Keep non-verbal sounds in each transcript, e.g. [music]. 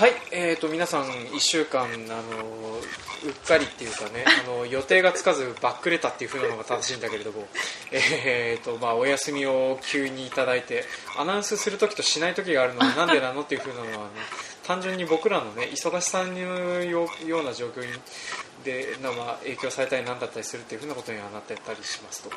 はい、えー、と皆さん1週間あのうっかりっていうかね [laughs] あの予定がつかずバックレたっていう風なのが正しいんだけれども、[laughs] えーとまあ、お休みを急にいただいてアナウンスするときとしないときがあるのはなんでなのっていう風なのはあの [laughs] 単純に僕らのね忙しさのよような状況にでなまあ影響されたりなんだったりするっていう風なことにはなってたりしますと、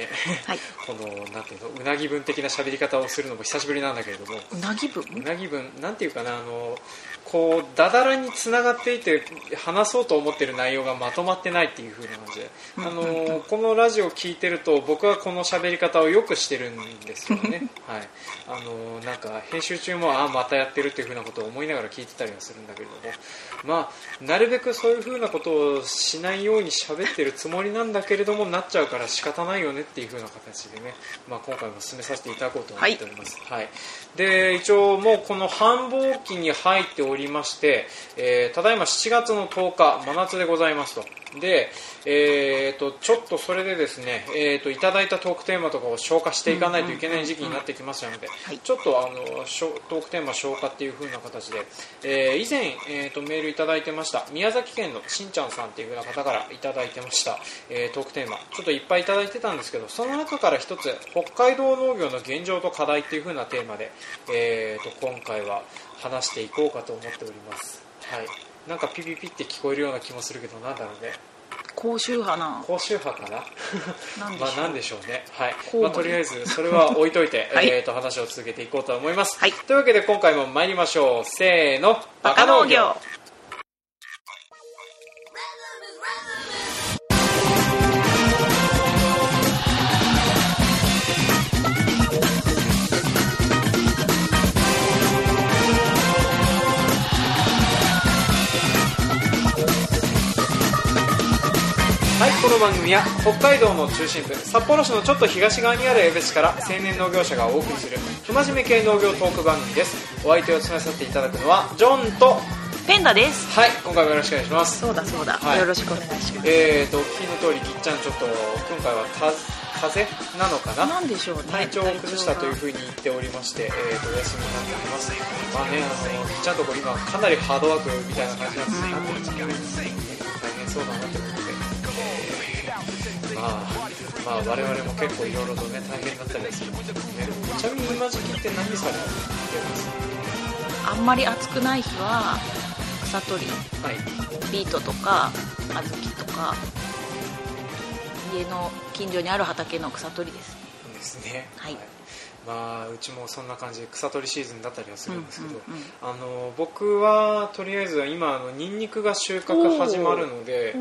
ね。はい。[laughs] このなんていうのうなぎ分的な喋り方をするのも久しぶりなんだけれども。うなぎ分うなぎ分なんていうかなあのこうだだらにつながっていて話そうと思ってる内容がまとまってないっていう風な感じで、あのこのラジオを聞いてると僕はこの喋り方をよくしてるんですよね。[laughs] はい。あのなんか編集中もあまたやってるっていう風なことを思いながら聞いてたりはするんだけれども。まあなるべくそういう風なことをしないように喋ってるつもりなんだけれどもなっちゃうから仕方ないよねっていう風な形でね、まあ、今回も進めさせていただこうと思っております、はい。で一応もうこの繁忙期に入っておりまして、えーただいま7月の10日真夏でございますとで、えー、とちょっとそれでですね、えー、といただいたトークテーマとかを消化していかないといけない時期になってきましたので、はい。ちょっとあのトークテーマ消化っていう風な形で、えー以前、えー、とメールいただいてました宮崎県のしんちゃんさんっていう風な方からいただいてました、えートークテーマ。ちょっといっぱいいただいてたんですけどその中から一つ北海道農業の現状と課題っていう風なテーマで、えー、と今回は話していこうかと思っております。はいなんかピピピって聞こえるような気もするけどなんだろうね。高周波な。高周波かな？まあなんでしょうね。はい。まあ、とりあえずそれは置いといて、[laughs] はい。えー、と話を続けていこうと思います、はい。というわけで今回も参りましょう。せーの。バカ農業の番組は北海道の中心部札幌市のちょっと東側にある江別市から青年農業者がお送りする不真面目系農業トーク番組です。お相手を務めさせていただくのはジョンとペンダです。はい今回もよろしくお願いします。そうだ。そうだ、はい。よろしくお願いします。えーとお聞きの通りぎっちゃんちょっと今回はた風邪なのかな？なんでしょうね。体調を崩したというふううに言っておりまして、えー、とお休みになっております。まあねあのぎっちゃんとこ今かなりハードワークみたいな感じなんですなってる時期なんですね大変そうだなって、えーまあまあ我々も結構いろいろとね大変だったりはするんでねちなみに今時期って何されてますあんまり暑くない日は草取り。はい。ビートとか小豆とか家の近所にある畑の草取りですですね。はいまあうちもそんな感じで草取りシーズンだったりはするんですけど、あの僕はとりあえずは今あのニンニクが収穫始まるので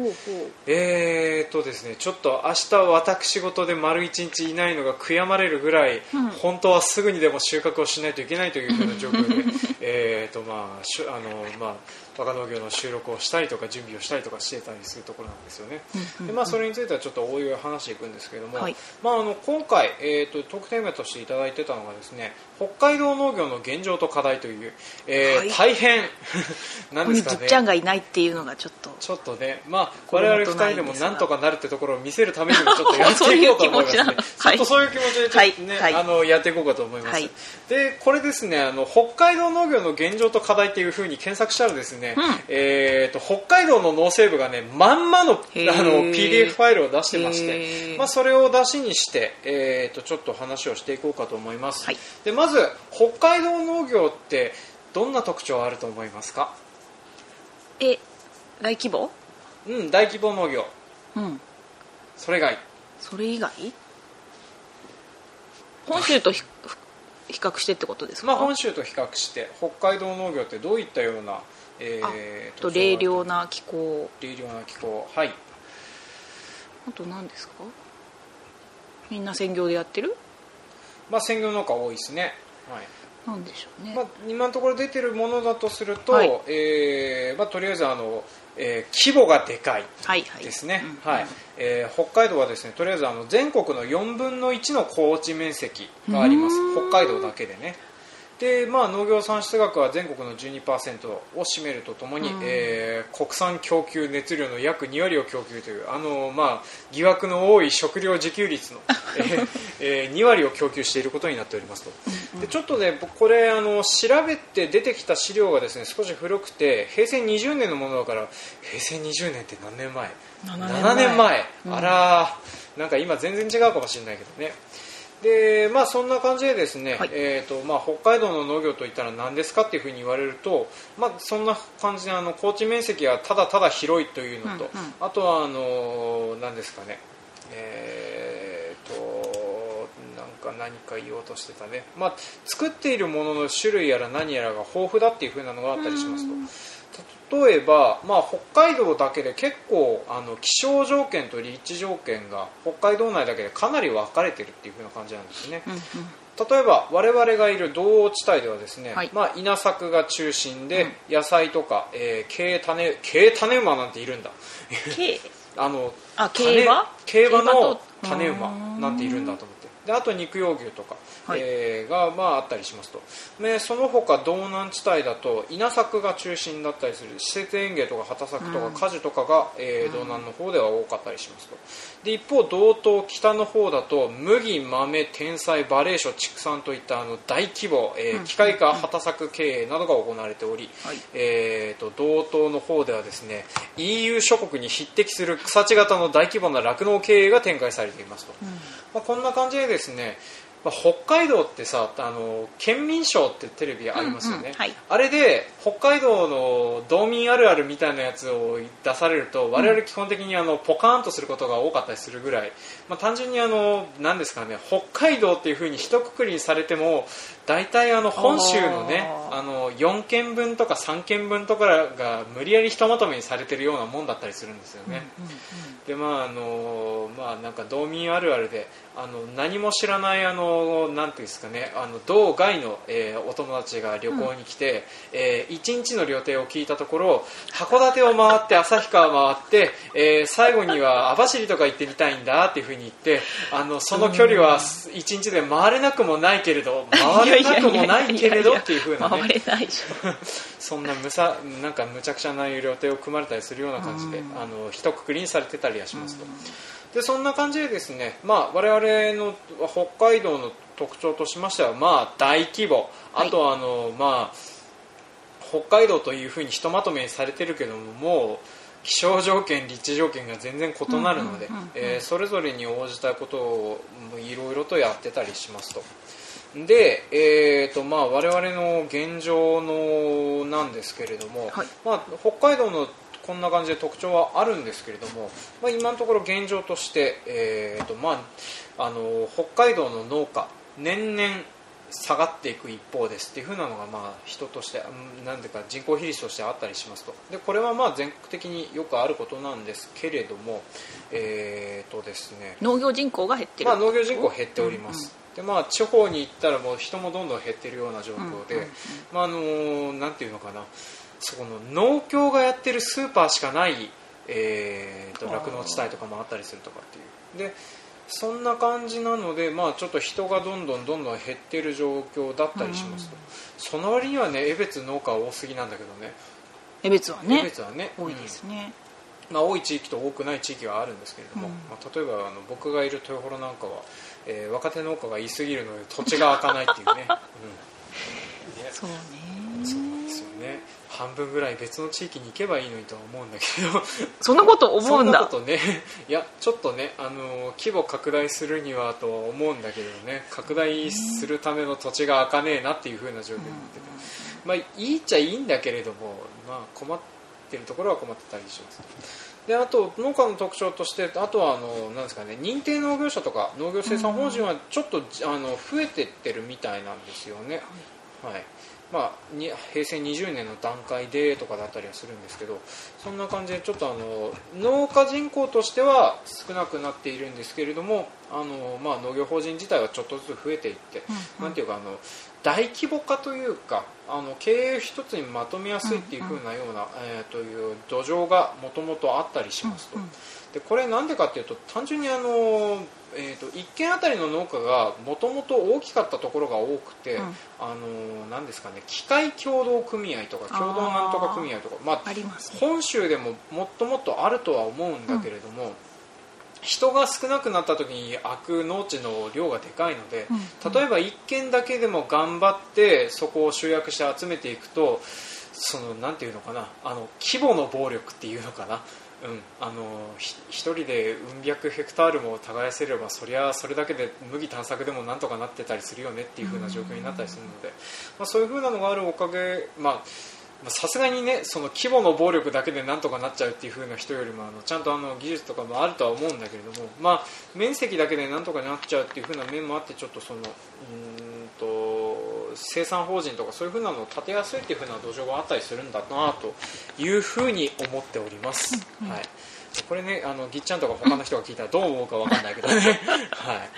えーとですねちょっと明日私事で丸一日いないのが悔やまれるぐらい、うん。本当はすぐにでも収穫をしないといけないというふうな状況で [laughs] えーとまあしゅあのまあバカ農業の収録をしたりとか準備をしたりとかしてたりするところなんですよね、うんでまあ、それについてはちょっとおいおい話していくんですけれども、はい。まあ、あの今回、えー、と特典名としていただいてたのがですね北海道農業の現状と課題という、えーはい。大変 [laughs] なんですかね。ぎっちゃんがいないっていうのがちょっと。ちょっとね、まあ、我々二人でもなんとかなるってところを見せるためにもちょっとやっていこうと思いますね。[laughs] そういう気持ちょっとそういう気持ちでちょっとね、はい。はい。あのやっていこうかと思います。はい。で、これですね、あの北海道農業の現状と課題っていう風に検索したらですね、うん。えっ、と北海道の農政部がね、まんまのあの PDF ファイルを出してましへて、ー。まあそれを出しにして、えっ、とちょっと話をしていこうかと思います。はい。で、まず北海道農業ってどんな特徴あると思いますか？え大規模？うん、大規模農業。うん。それ以外。それ以外？本州と比較してってことですか、まあ、本州と比較して北海道農業ってどういったような、えあーと冷涼な気候。冷涼な気候。はい。あと何ですか？みんな専業でやってる？まあ専業農家多いですね、はい。なんでしょうね、まあ、今のところ出てるものだとすると、はい。えーまあ、とりあえずあの、えー規模がでかいですね、北海道はですねとりあえずあの全国の4分の1の高地面積があります。北海道だけでねでまあ、農業産出額は全国の12%を占めるとともに、うん。えー国産供給熱量の約2割を供給というあの、まあ、疑惑の多い食料自給率の、[laughs] えーえー2割を供給していることになっておりますと、でちょっとね僕これあの調べて出てきた資料がですね少し古くて平成20年のものだから平成20年って何年前？7 7年前、うん。あらー。なんか今全然違うかもしれないけどねでまあそんな感じでですね、はい。えーとまあ、北海道の農業といったら何ですかっていうふうに言われると、まあ、そんな感じであの高地面積がただただ広いというのと、うんうん。あとはあの何ですかねえーとなんか何か言おうとしてたね、まあ、作っているものの種類やら何やらが豊富だっていうふうなのがあったりしますと。例えば、まあ、北海道だけで結構あの気象条件と立地条件が北海道内だけでかなり分かれてるっていう風な感じなんですね。うんうん。例えば我々がいる道央地帯ではですね、はい。まあ、稲作が中心で野菜とか、えー、軽種軽種馬なんているんだ。け [laughs] あのあ競馬競馬の種馬なんているんだと思ってであと肉用牛とか、はい。えーが、まあ、あったりしますと。でその他道南地帯だと稲作が中心だったりする施設園芸とか畑作とかうん。果樹とかが、えー道南の方では多かったりしますと。で一方道東北の方だと麦豆天菜馬鈴薯畜産といったあの大規模、えーうん。機械化畑作経営などが行われており、はい。えー、と道東の方ではですね EU 諸国に匹敵する草地型の大規模な酪農経営が展開されていますと、まあ、こんな感じでですね、まあ、北海道ってさあの県民賞ってテレビありますよね、うんうんはい。あれで北海道の道民あるあるみたいなやつを出されると我々基本的にあのポカーンとすることが多かったりするぐらい、まあ、単純にあの何ですかね北海道っていうふうに一括りにされても大体あの本州のねあの4県分とか3県分とかが無理やりひとまとめにされてるようなもんだったりするんですよね。でまああのまあなんか道民あるあるであの何も知らないあのなんていうんですかねあの道外の、えーお友達が旅行に来て、え1日の旅程を聞いたところ函館を回って旭川回って、えー最後には網走とか行ってみたいんだっていうふうに言ってあのその距離は1日で回れなくもないけれど回れなくもないけれどっていうふうなね回れないそんなむさなんかむちゃくちゃな予定を組まれたりするような感じで、うん。あの一括りにされてたりはしますと、でそんな感じでですね、まあ、我々の北海道の特徴としましては、まあ、大規模。あとはあの、まあ、北海道というふうにひとまとめにされてるけどももう気象条件、立地条件が全然異なるのでそれぞれに応じたことをいろいろとやってたりしますと。で、えーとまあ、我々の現状のなんですけれども、はいまあ、北海道のこんな感じで特徴はあるんですけれども、まあ、今のところ現状として、えーとまあ、あの北海道の農家年々下がっていく一方ですっていう風なのがまあ人としてうんなんでか人口比率としてあったりしますと。でこれはまあ全国的によくあることなんですけれどもえーとですね。農業人口が減ってる。まあ、農業人口減っております、でまあ、地方に行ったらもう人もどんどん減ってるような状況で、うんうんうんまああのなんていうのかな。そこの農協がやってるスーパーしかないえーとあー酪農地帯とかもあったりするとかっていう。でそんな感じなので、まあ、ちょっと人がどんどんどんどん減ってる状況だったりしますと、その割にはね江別農家は多すぎなんだけどね。江別は江ね別はね。多いですね、まあ、多い地域と多くない地域はあるんですけれども、うん。まあ、例えばあの僕がいる豊幌なんかは、えー若手農家が言い過ぎるので土地が開かないっていうね, [laughs] うん、ねそうね。そうなんですよね半分ぐらい別の地域に行けばいいのにとは思うんだけど。[laughs] そんなこと思うんだ。そんなことね。[laughs] いやちょっとねあの規模拡大するにはとは思うんだけどね。拡大するための土地が開かねえなっていう風な状況になってて、まあいいっちゃいいんだけれども、まあ、困ってるところは困ってたりします。であと農家の特徴としてあとはあのなんですかね認定農業者とか農業生産法人はちょっとあの増えてってるみたいなんですよね、はいまあ、に平成20年の段階でとかだったりはするんですけどそんな感じでちょっとあの農家人口としては少なくなっているんですけれどもあの、まあ、農業法人自体はちょっとずつ増えていって、うんなんていうかあの大規模化というかあの経営一つにまとめやすいっていう風なような、えーという土壌がもともとあったりしますと。でこれなんでかっていうと単純にあの、えー、と1軒あたりの農家がもともと大きかったところが多くて、うん。あのなんですかね機械協同組合とか共同なんとか組合とかまあありますね。本州でももっともっとあるとは思うんだけれども、人が少なくなった時に空く農地の量がでかいので、うん。例えば1軒だけでも頑張ってそこを集約して集めていくとそのなんていうのかなあの規模の暴力っていうのかな、うん、あの一人でうん百ヘクタールも耕せればそりゃそれだけで麦探索でもなんとかなってたりするよねっていう風な状況になったりするので、まあ、そういう風なのがあるおかげ、まあさすがにねその規模の暴力だけでなんとかなっちゃうっていう風な人よりもあのちゃんとあの技術とかもあるとは思うんだけれども、まあ、面積だけでなんとかなっちゃうっていう風な面もあってちょっとそのうん生産法人とかそういう風なのを立てやすいっていう風な土壌があったりするんだなという風に思っております。はい。これねあのぎっちゃんとか他の人が聞いたらどう思うかわかんないけどね、[laughs] はい、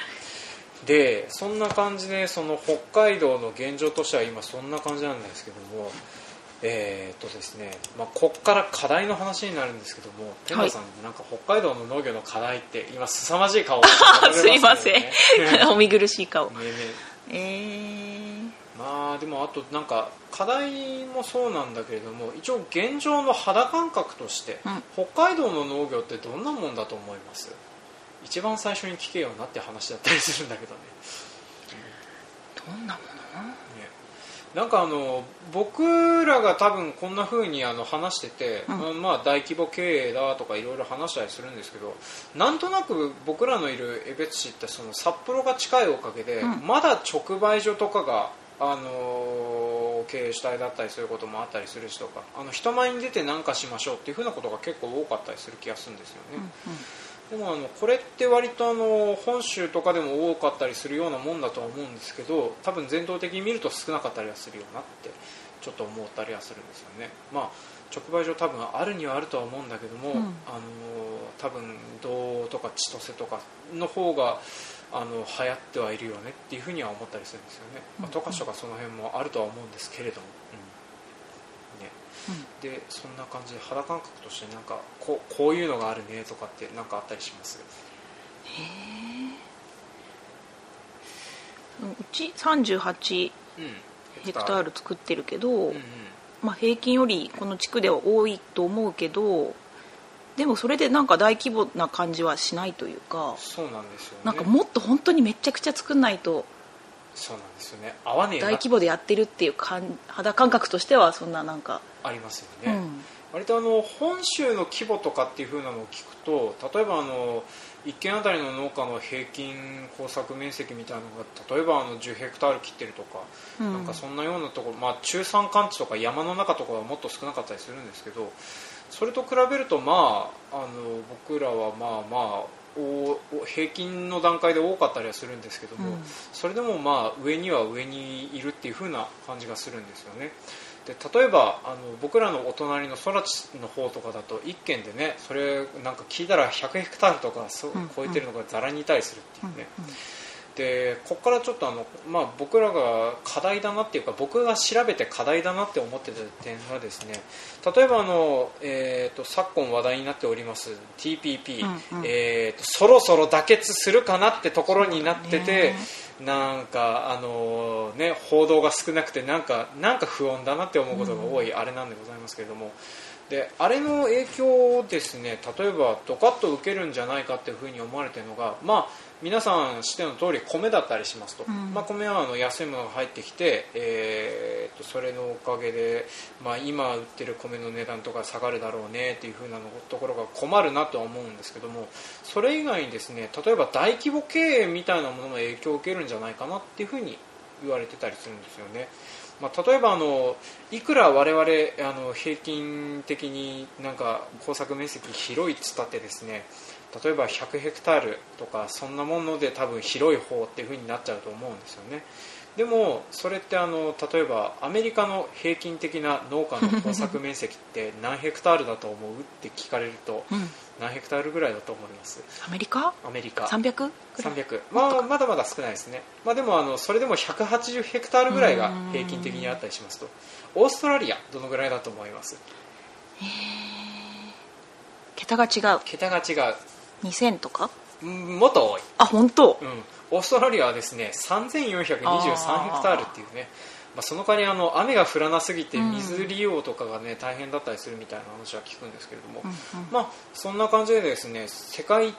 でそんな感じでその北海道の現状としては今そんな感じなんですけどもえーっとですねまあ、こっから課題の話になるんですけども天童さん、なんか北海道の農業の課題って今凄まじい顔をされ [laughs] すいません。[laughs] お見苦しい顔。ねえまあでもあとなんか課題もそうなんだけれども一応現状の肌感覚として、うん。北海道の農業ってどんなもんだと思います？一番最初に聞けよなって話だったりするんだけどね。どんなもの？ね。なんかあの僕らが多分こんな風にあの話してて、うん。まあ大規模経営だとかいろいろ話したりするんですけどなんとなく僕らのいる江別市ってその札幌が近いおかげで、うん。まだ直売所とかがあの経営主体だったりすることもあったりするしとかあの人前に出て何かしましょうっていう風なことが結構多かったりする気がするんですよね。でもあのこれって割とあの本州とかでも多かったりするようなもんだとは思うんですけど多分全体的に見ると少なかったりはするよなってちょっと思ったりはするんですよね。まあ直売所多分あるにはあるとは思うんだけども、うんあの多分道とか千歳とかの方があの流行ってはいるよねっていうふうには思ったりするんですよね。まあ、うん十勝とかその辺もあるとは思うんですけれども。うん。ね。うんでそんな感じで肌感覚としてなんかこうこういうのがあるねとかってなんかあったりします？うん。うち38うん。ヘクタール作ってるけど、うんうん。まあ、平均よりこの地区では多いと思うけどでもそれでなんか大規模な感じはしないというかそうなんですよね。なんかもっと本当にめちゃくちゃ作んないとそうなんですよね。合わねえな。大規模でやってるっていう感肌感覚としてはそんななんか、ありますよね、うん。割とあの本州の規模とかっていう風なのを聞くと例えばあの1軒あたりの農家の平均耕作面積みたいなのが例えばあの10ヘクタール切ってるとか、うん。なんかそんなようなところ、まあ、中山間地とか山の中とかはもっと少なかったりするんですけどそれと比べるとまああの僕らはまあまあおお平均の段階で多かったりはするんですけども、うん。それでもまあ上には上にいるっていう風な感じがするんですよね。で例えばあの僕らのお隣の空知の方とかだと1軒でねそれなんか聞いたら100ヘクタールとかそううん超えてるのがざらにいたりするっていうね、うんでここからちょっとあの、まあ、僕らが課題だなっていうか僕が調べて課題だなって思ってた点はですね例えばあの、えー、と昨今話題になっております TPP、うんうん。えーとそろそろ妥結するかなってところになってて、ね。なんかあの、ね、報道が少なくてなんかなんか不穏だなって思うことが多いあれなんでございますけれども。であれの影響をですね例えばドカッと受けるんじゃないかっていうふうに思われているのが、まあ、皆さん知っての通り米だったりしますと、うんまあ、米はあの安いものが入ってきて、えー、とそれのおかげで、まあ、今売ってる米の値段とか下がるだろうねっていうふうなのところが困るなとは思うんですけどもそれ以外にですね例えば大規模経営みたいなものも影響を受けるんじゃないかなっていうふうに言われてたりするんですよね。まあ、例えばあのいくら我々あの平均的になんか耕作面積広いっつったってですね例えば100ヘクタールとかそんなもので多分広い方っていう風になっちゃうと思うんですよね。でもそれってあの例えばアメリカの平均的な農家の耕作面積って何ヘクタールだと思うって聞かれるとうん。何ヘクタールぐらいだと思います？アメリカ？アメリカ。300? ぐらい？300、まあ、まだまだ少ないですね、まあ、でもあのそれでも180ヘクタールぐらいが平均的にあったりしますと。オーストラリアどのぐらいだと思います？桁が違う。桁が違う2000とか？うんもっと多い、あ本当？うん、オーストラリアはですね3423ヘクタールっていうね。まあ、その代わりあの雨が降らなすぎてうん。水利用とかがね大変だったりするみたいな話は聞くんですけれども、うんうん。まあそんな感じでですね世界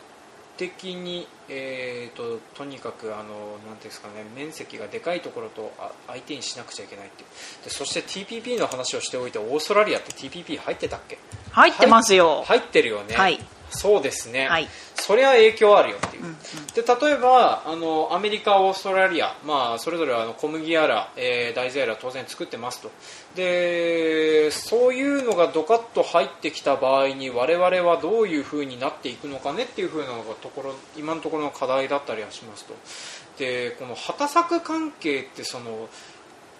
的に、えー、ととにかくあのなんていうんですかね面積がでかいところとあ相手にしなくちゃいけないってでそして TPP の話をしておいてオーストラリアって TPP 入ってたっけ？入ってますよ。入ってるよね、はいそうですね、はい。そりゃ影響あるよっていう、うんうん。で例えばあのアメリカ、オーストラリア、まあ、それぞれあの小麦やら、えー大豆やら当然作ってますと。でそういうのがドカッと入ってきた場合に我々はどういうふうになっていくのかねっていうふうなのがところ今のところの課題だったりはしますと。でこの畑作関係ってその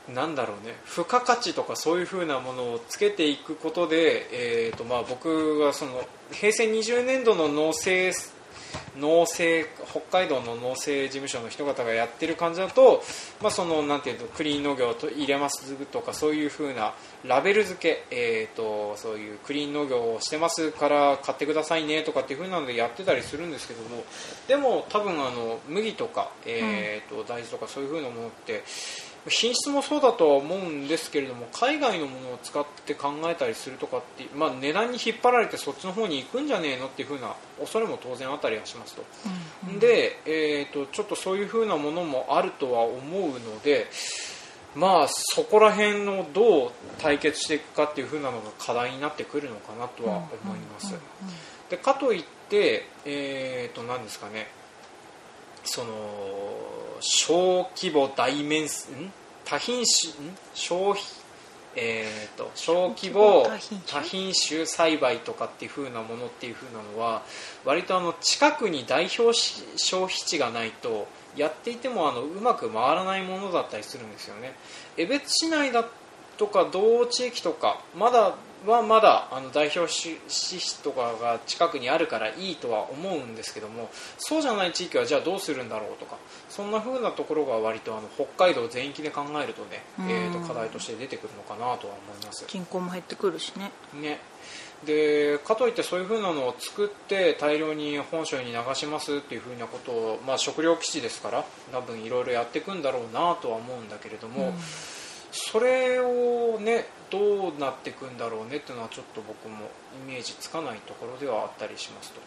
なんだろうね。付加価値とかそういうふうなものをつけていくことで、えーとまあ、僕がその平成20年度の農政農政北海道の農政事務所の人方がやってる感じだと、まあ、そのなんていうのクリーン農業と入れますとかそういうふうなラベル付け、えー、とそういうクリーン農業をしてますから買ってくださいねとかっていうふうなのでやってたりするんですけどもでも多分あの麦とか、えーと大豆とかそういうふうなものって品質もそうだとは思うんですけれども海外のものを使って考えたりするとかって、まあ、値段に引っ張られてそっちの方に行くんじゃねえのっていうふうな恐れも当然あったりはしますと。うんうんで、えー、とちょっとそういうふうなものもあるとは思うので、まあ、そこら辺のどう対決していくかっていうふうなのが課題になってくるのかなとは思います。でかといって、えー、と何ですかねその小規模大面積ん？多品種？ん？消費？えー、と小規模小規模多品種栽培とかっていう風なものっていう風なのは割とあの近くに代表し消費地がないとやっていてもあのうまく回らないものだったりするんですよね。江別市内だとか同地域とかまだはまだあの代表市市とかが近くにあるからいいとは思うんですけどもそうじゃない地域はじゃあどうするんだろうとかそんな風なところが割とあの北海道全域で考えるとね、うん。えー、と課題として出てくるのかなとは思います。人口も減ってくるしね。ね。でかといってそういう風なのを作って大量に本州に流しますっていう風なことを、まあ、食糧基地ですから多分いろいろやっていくんだろうなとは思うんだけれども、うん。それをねどうなっていくんだろうねっていうのはちょっと僕もイメージつかないところではあったりしますと。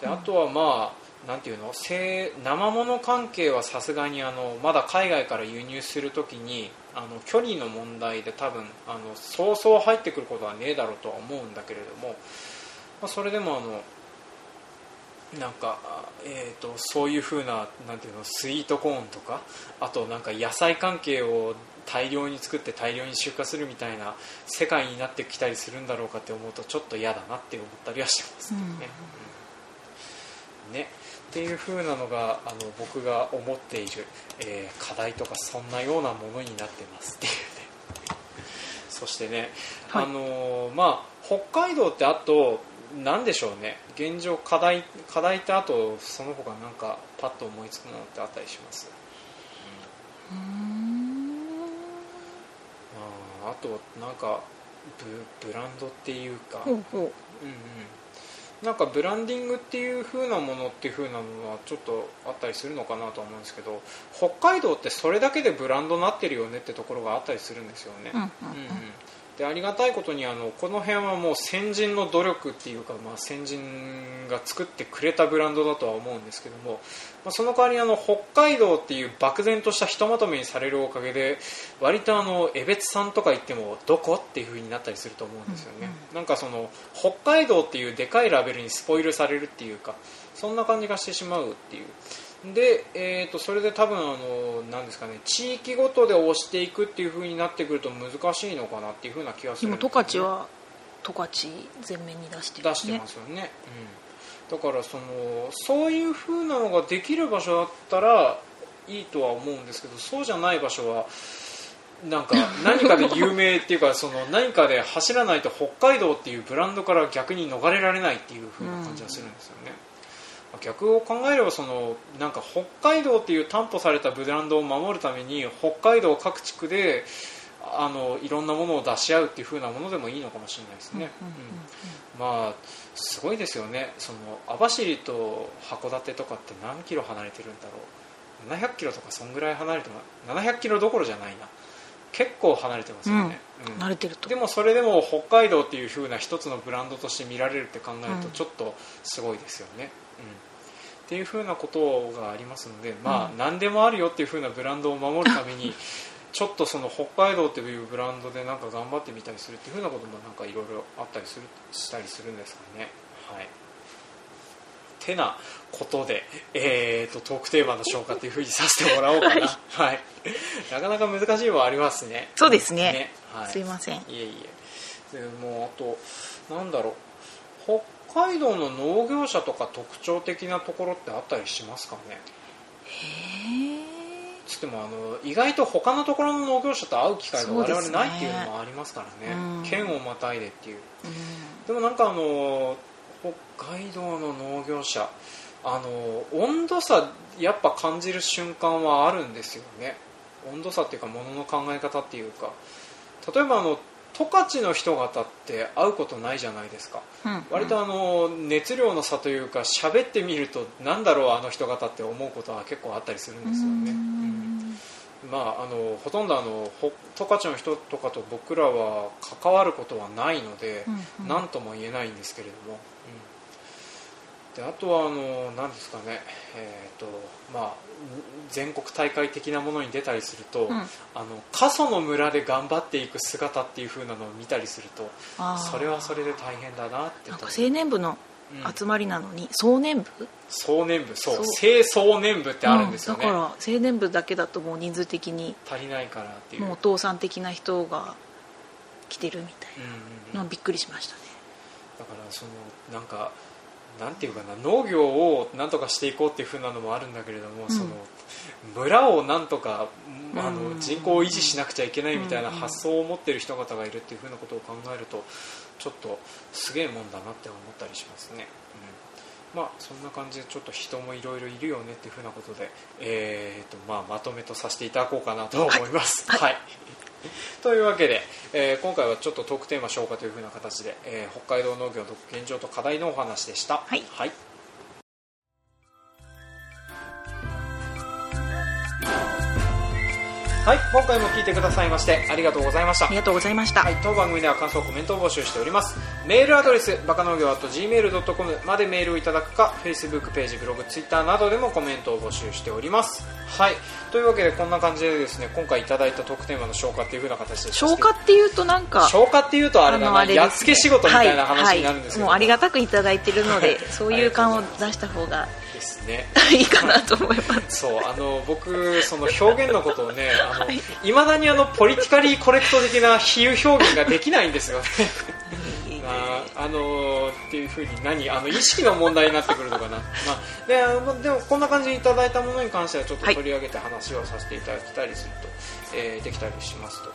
であとはまあなんていうの？生生物関係はさすがにあのまだ海外から輸入するときにあの距離の問題で多分あのそうそう入ってくることはねえだろうとは思うんだけれども、まあ、それでもあのなんか、えー、とそういう風ななんていうのスイートコーンとかあとなんか野菜関係を大量に作って大量に出荷するみたいな世界になってきたりするんだろうかって思うとちょっと嫌だなって思ったりはしてますけどね。うん。ね。っていう風なのがあの僕が思っている、えー課題とかそんなようなものになってますっていうね。[laughs] そしてね、はい。あのーまあ、北海道ってあとなんでしょうね。現状課題課題ってあとその他なんかパッと思いつくものってあったりします、あーあとなんかブブランドっていうか、ほうほう。うんうん、なんかブランディングっていう風なものっていう風なのはちょっとあったりするのかなとは思うんですけど北海道ってそれだけでブランドになってるよねってところがあったりするんですよね、うん。うんうんでありがたいことにあのこの辺はもう先人の努力っていうか、まあ、先人が作ってくれたブランドだとは思うんですけども、まあ、その代わりあの北海道っていう漠然としたひとまとめにされるおかげで割とあの江別さんとか言ってもどこっていう風になったりすると思うんですよね、うん。なんかその北海道っていうでかいラベルにスポイルされるっていうかそんな感じがしてしまうっていうで、えー、とそれで多分あのなんですかね地域ごとで押していくっていう風になってくると難しいのかなっていう風な気がするんですよね。今十勝は十勝全面に出してる出してますよね、うん、だからそのそういう風なのができる場所だったらいいとは思うんですけどそうじゃない場所はなんか何かで有名っていうか [laughs] その何かで走らないと北海道っていうブランドから逆に逃れられないっていう風な感じがするんですよね、逆を考えればそのなんか北海道っていう担保されたブランドを守るために北海道各地区でああのいろんなものを出し合うっていう風なものでもいいのかもしれないですね、まあすごいですよね。その網走と函館とかって何キロ離れてるんだろう。700キロとかそんぐらい離れても700キロどころじゃないな。結構離れてますよね、うん。慣れてると。でもそれでも北海道っていう風な一つのブランドとして見られるって考えるとうん。ちょっとすごいですよね、うんっていう風なことがありますので、まあうん何でもあるよっていう風なブランドを守るために [laughs] ちょっとその北海道っていうブランドでなんか頑張ってみたりするっていう風なこともなんかいろいろあったりするしたりするんですかね。はい。てなことで、えー、とトークテーマの消化という風にさせてもらおうかな、[laughs] はい、なかなか難しいもんありますね。そうですね。はい、すいません。いえいえ。でもうあとなんだろう北海道の農業者とか特徴的なところってあったりしますかね？へえつってもあの意外と他のところの農業者と会う機会が我々ないっていうのもありますからね。うん。県をまたいでっていう。うん。でもなんかあの北海道の農業者あの温度差やっぱ感じる瞬間はあるんですよね。温度差っていうか物の考え方っていうか。例えばあの十勝の人方って会うことないじゃないですか。うん。割とあの熱量の差というか喋ってみるとなんだろうあの人方って思うことは結構あったりするんですよね、うん。まあ、あのほとんどあのほ十勝の人とかと僕らは関わることはないのでうんうん。何とも言えないんですけれども、うん、であとはあの何ですかね、えーとまあ、全国大会的なものに出たりすると、うん。あの過疎の村で頑張っていく姿っていう風なのを見たりするとそれはそれで大変だなってなんか青年部のうん。集まりなのに壮年部？総年部そう。そう。清総年部ってあるんですよね、うん。だから青年部だけだともう人数的に足りないからっていう。もうお父さん的な人が来てるみたいうんうんうん。なのびっくりしましたね。だからそのなんかなんていうかな農業をなんとかしていこうっていう風なのもあるんだけれども、うん。その村をなんとかあのうん人口を維持しなくちゃいけないみたいなうん発想を持ってる人方がいるっていう風なことを考えるとちょっとすげえもんだなって思ったりしますね。うん。まあ、そんな感じでちょっと人もいろいろいるよねっていう風なことで、えーとまあ、まとめとさせていただこうかなと思います。はい。はい [laughs] というわけで、えー今回はちょっとトークテーマ消化という風な形で、えー北海道農業の現状と課題のお話でした。はいはいはい、今回も聞いてくださいましてありがとうございました。あり。がとうございました、はい、当番組では感想コメントを募集しております。メールアドレスバカ農業 .gmail.com までメールをいただくか Facebook ページブログ Twitter などでもコメントを募集しております。はいというわけでこんな感じでですね今回いただいたトークテーマの消化っていう風な形で消化っていうとなんか消化っていうとあれだな、ね。やっつけ仕事みたいな話になるんですけど、はい。はい。もうありがたくいただいてるので、はい。そういう感を出した方がですね。[laughs] いいかなと思います。そうあの僕その表現のことをねあの、はい。いまだにあのポリティカリーコレクト的な比喩表現ができないんですよねああのーっていうふうに何あの意識の問題になってくるのかな、[laughs] まあ、であのでもこんな感じでいただいたものに関してはちょっとはい取り上げて話をさせていただきたりすると、えーできたりしますと。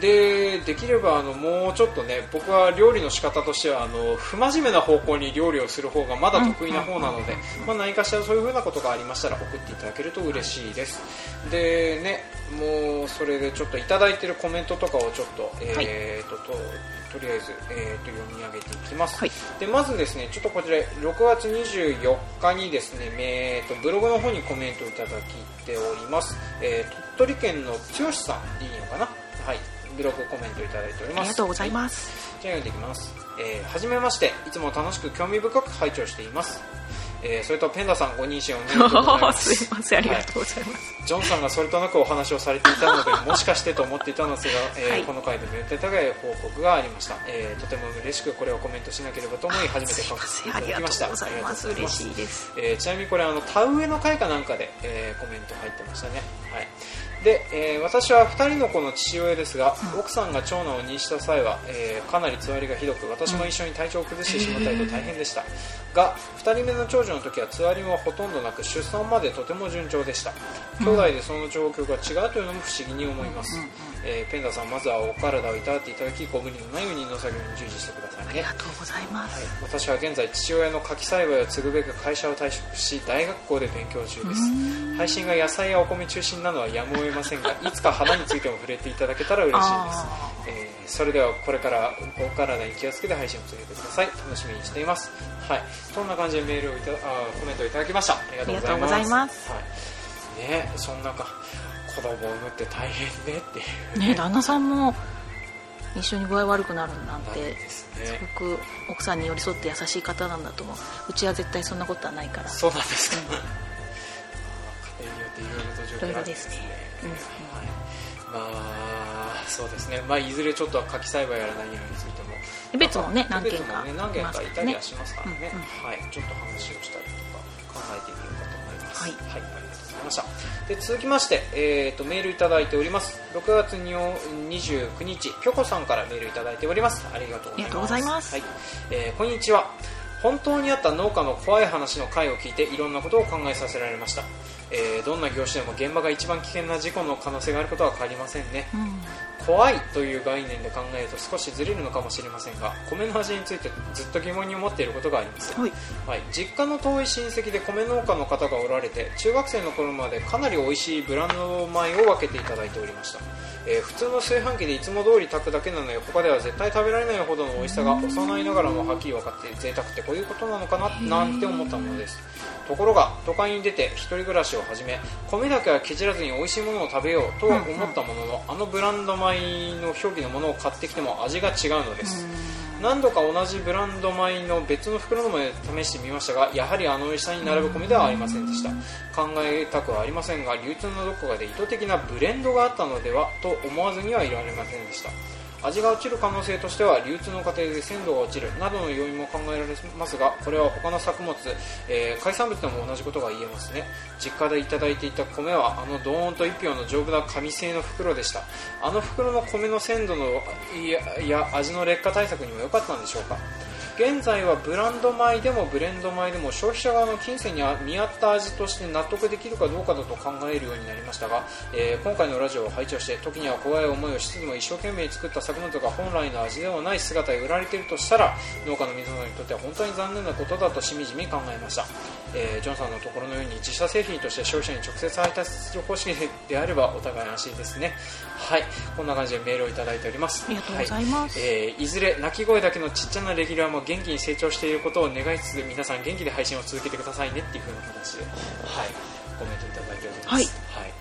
でできればあのもうちょっとね僕は料理の仕方としてはあの不真面目な方向に料理をする方がまだ得意な方なので、まあ、何かしらそういうふうなことがありましたら送っていただけると嬉しいです。でねもうそれでちょっといただいてるコメントとかをちょっと,、えーとととりあえず、えー、と読み上げていきます、はい。でまずですねちょっとこちら6月24日にですね、えー、とブログの方にコメントをいただきております、えー鳥取県の剛さんでいいのかな？はい。ブログコメントいただいております。ありがとうございす、ます、じゃあ読んでいきます、えーはじめまして。いつも楽しく興味深く拝聴しています、えーそれとペンダさんご認識おめでとうございます。[laughs] すいませんありがとうございます、ジョンさんがそれとなくお話をされていたのでもしかしてと思っていたのですが、えーはい。この回でめでたい報告がありました、えーとても嬉しくこれをコメントしなければと思い初めて書かせていただきました。ありがとうございます。しいです。えーちなみにこれあの田植えの会かなんかで、えーコメント入ってましたね、はい。でえー私は2人の子の父親ですが、奥さんが長男を妊した際は、えーかなりつわりがひどく私も一緒に体調を崩してしまったりと大変でした、が2人目の長女の時はつわりもほとんどなく出産までとても順調でした。兄弟でその状況が違うというのも不思議に思います、うんうん。えーペンダさんまずはお体をいたわっていただきご無理のないように農作業に従事してくださいね。ありがとうございまはい。す、、私は現在父親の柿栽培を継ぐべく会社を退職し大学校で勉強中です。配信が野菜やお米中心なのはやむを得ませんが [laughs] いつか花についても触れていただけたら嬉しいです。あ、えーそれではこれからお体に気をつけて配信を続けてください。楽しみにしていますはい。そんな感じでメールをいたあコメントをいただきました。ありがとうございます。はい、ねそんなか子供を産むって大変ねっていう。ね旦那さんも一緒に具合悪くなるなんてね。すごく奥さんに寄り添って優しい方なんだと思う。うちは絶対そんなことはないから。そうなんですか、あー家庭によっていろいろと状況があるんですね。うん。うんはい、まあそうですね、まあ、いずれちょっと柿栽培やら何やらについてもね何件かね、何件かいたりはしますからね。うんうんはい、ちょっと話をしたりとか考えてみようかと思います。はい。ありがとうございました。で続きまして、えー、とメールいただいております。6月にお29日ぴょこさんからメールいただいております。ありがとうございます。ありがとうございます。はい。えーこんにちは。本当にあった農家の怖い話の回を聞いていろんなことを考えさせられました、えーどんな業種でも現場が一番危険な事故の可能性があることは変わりませんね。うん怖いという概念で考えると少しずれるのかもしれませんが米の味についてずっと疑問に思っていることがあります、はい。はい、実家の遠い親戚で米農家の方がおられて中学生の頃までかなり美味しいブランド米を分けていただいておりました、えー普通の炊飯器でいつも通り炊くだけなので他では絶対食べられないほどの美味しさが幼いながらもはっきり分かって贅沢ってこういうことなのかななんて思ったものですところが都会に出て一人暮らしを始め米だけはケチらずに美味しいものを食べようとは思ったものの、あのブランド米の表記のものを買ってきても味が違うのです、何度か同じブランド米の別の袋のもので試してみましたがやはりあの美味しさに並ぶ米ではありませんでした。考えたくはありませんが流通のどこかで意図的なブレンドがあったのではと思わずにはいられませんでした味が落ちる可能性としては流通の過程で鮮度が落ちるなどの要因も考えられますがこれは他の作物、えー海産物でも同じことが言えますね。実家でいただいていた米はあのドーンと1票の丈夫な紙製の袋でした。あの袋の米の鮮度のいやいや味の劣化対策にも良かったんでしょうか。現在はブランド米でもブレンド米でも消費者側の金銭に見合った味として納得できるかどうかだと考えるようになりましたが、えー今回のラジオを拝聴して時には怖い思いをしつつも一生懸命作った作物が本来の味ではない姿で売られているとしたら農家の皆さんにとっては本当に残念なことだとしみじみ考えました、えージョンさんのところのように自社製品として消費者に直接配達する方式であればお互い安心ですね。はい。こんな感じでメールをいただいております。ありがとうございます。はい。えーいずれ鳴き声だけのちっちゃなレギュラーも元気に成長していることを願いつつ皆さん元気で配信を続けてくださいねっていう風な形で、はい、コメントいただいております。はいはい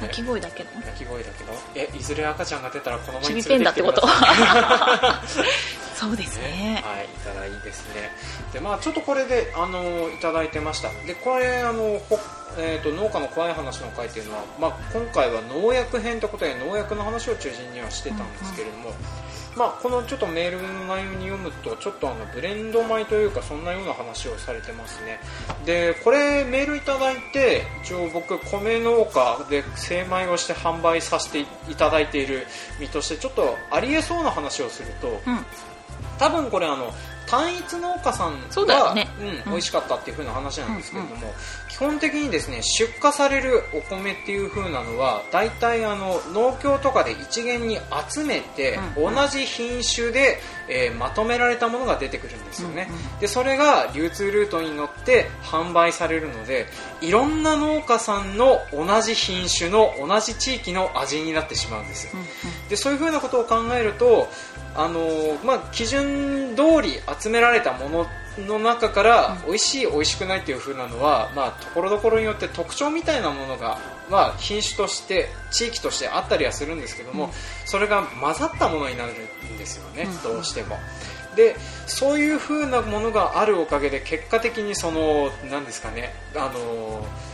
鳴き声だけの鳴き声だけど、え、いずれ赤ちゃんが出たらこの前ちびに連れてきてください。[laughs] そうですねはい、いただいいですね。で、まあちょっとこれで、あの、いただいてました。で、これ、あの、ほえー、と農家の怖い話の回っていうのは、まあ、今回は農薬編ということで農薬の話を中心にはしてたんですけれども、まあ、このちょっとメールの内容に読むとちょっとあのブレンド米というかそんなような話をされてますね。でこれメールいただいて一応僕米農家で精米をして販売させていただいている身としてちょっとありえそうな話をすると、うん。多分これあの単一農家さんそうね。うんうん。美味しかったっていう風な話なんですけれども、基本的にですね出荷されるお米っていう風なのは大体あの農協とかで一元に集めて、うん。同じ品種で、えーまとめられたものが出てくるんですよね、でそれが流通ルートに乗って販売されるのでいろんな農家さんの同じ品種の同じ地域の味になってしまうんですでそういうふうなことを考えると、あのーまあ、基準通り集められたものの中から美味しい、美味しくないっていう風なのは、まあ、ところどころによって特徴みたいなものが、まあ、品種として地域としてあったりはするんですけども、うんそれが混ざったものになるんですよね、うん。どうしても。でそういう風なものがあるおかげで結果的にそのなんですかねあのー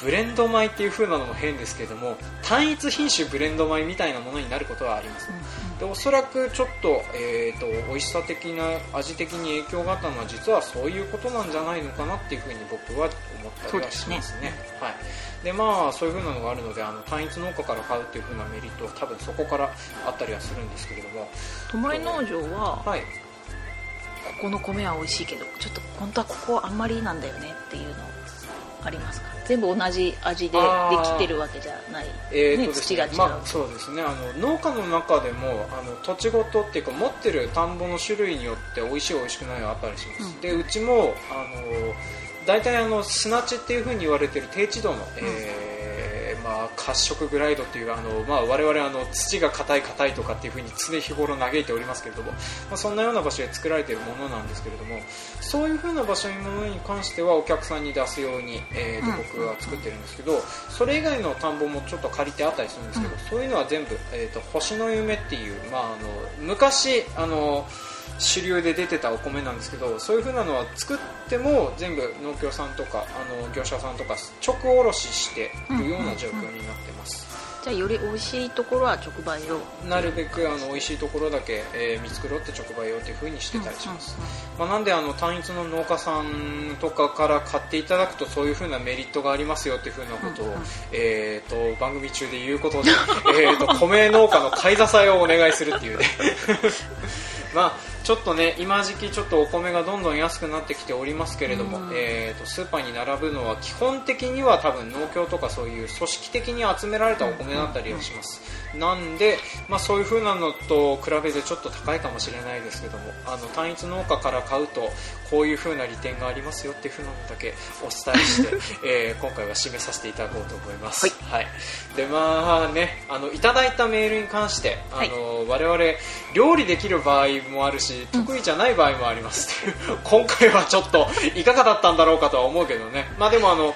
ブレンド米っていう風なのも変ですけども単一品種ブレンド米みたいなものになることはあります、でおそらくちょっと,、えー、と美味しさ的な味的に影響があったのは実はそういうことなんじゃないのかなっていう風に僕は思ったりはしますね。はい。でまあそういう風なのがあるのであの単一農家から買うっていう風なメリットは多分そこからあったりはするんですけれども。ともれ農場ははい。この米は美味しいけどちょっと本当はここあんまりなんだよねっていうのありますか？全部同じ味でできてるわけじゃない、えーね。土が違う、まあ、そうですね。あの農家の中でもあの土地ごとっていうか持ってる田んぼの種類によって美味しい美味しくないはあったりします、うん。でうちもあの大体あの砂地っていう風に言われてる低地度の、えーまあ、褐色グライドっていうあの、まあ、我々あの土が硬い硬いとかっていう風に常日頃嘆いておりますけれども、まあ、そんなような場所で作られているものなんですけれどもそういう風な場所にものに関してはお客さんに出すように、えーとうん。僕は作ってるんですけどそれ以外の田んぼもちょっと借りてあったりするんですけど、うん。そういうのは全部、えー、と星の夢っていう、まあ、あの昔あの主流で出てたお米なんですけどそういう風なのは作っても全部農協さんとかあの業者さんとか直卸ししてるような状況になってます、じゃあより美味しいところは直売を。なるべくあの美味しいところだけ、えー見繕って直売用という風にしてたりします、まあ、なんであの単一の農家さんとかから買っていただくとそういう風なメリットがありますよっていう風なことを、うんうん。えー、と番組中で言うことで、えー、と米農家の買い支えをお願いするっていうね。[laughs] まあちょっとね今時期ちょっとお米がどんどん安くなってきておりますけれども、うん。えー、とスーパーに並ぶのは基本的には多分農協とかそういう組織的に集められたお米だったりはします、なんで、まあ、そういう風なのと比べてちょっと高いかもしれないですけどもあの単一農家から買うとこういう風な利点がありますよっていう風なのだけお伝えして、[laughs] えー今回は締めさせていただこうと思います、はい。でまあねあのいただいたメールに関してあの、我々料理できる場合もあるし得意じゃない場合もあります。っていう、今回はちょっといかがだったんだろうかとは思うけどね。まあでもあの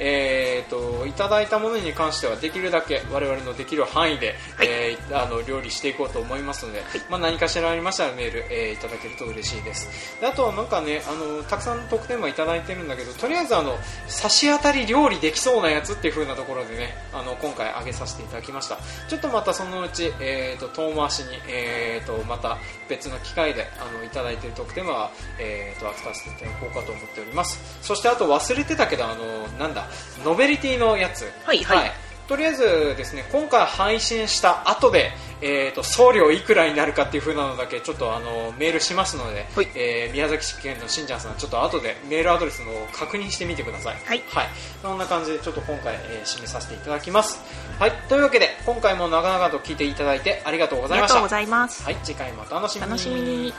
えー、といただいたものに関してはできるだけ我々のできる範囲で、えーあの料理していこうと思いますので、まあ、何かしらありましたらメール、えーいただけると嬉しいです。であとはなんかねあのたくさん特典はいただいてるんだけどとりあえずあの差し当たり料理できそうなやつっていう風なところでねあの今回あげさせていただきました。ちょっとまたそのうち、えー、と遠回しに、えー、とまた別の機会であのいただいている特典は、えー、と扱わせていただこうかと思っております。そしてあと忘れてたけどあのなんだノベリティのやつ。はいはい。とりあえずですね今回配信した後で、えー、と送料いくらになるかっていう風なのだけちょっとあのメールしますので、はい。えー宮崎県のしんちゃんさんちょっと後でメールアドレスの確認してみてください。はい。そんな感じでちょっと今回、えー締めさせていただきます。はい。というわけで今回も長々と聞いていただいてありがとうごありがとうございましたはい。次回もお楽しみに。楽しみに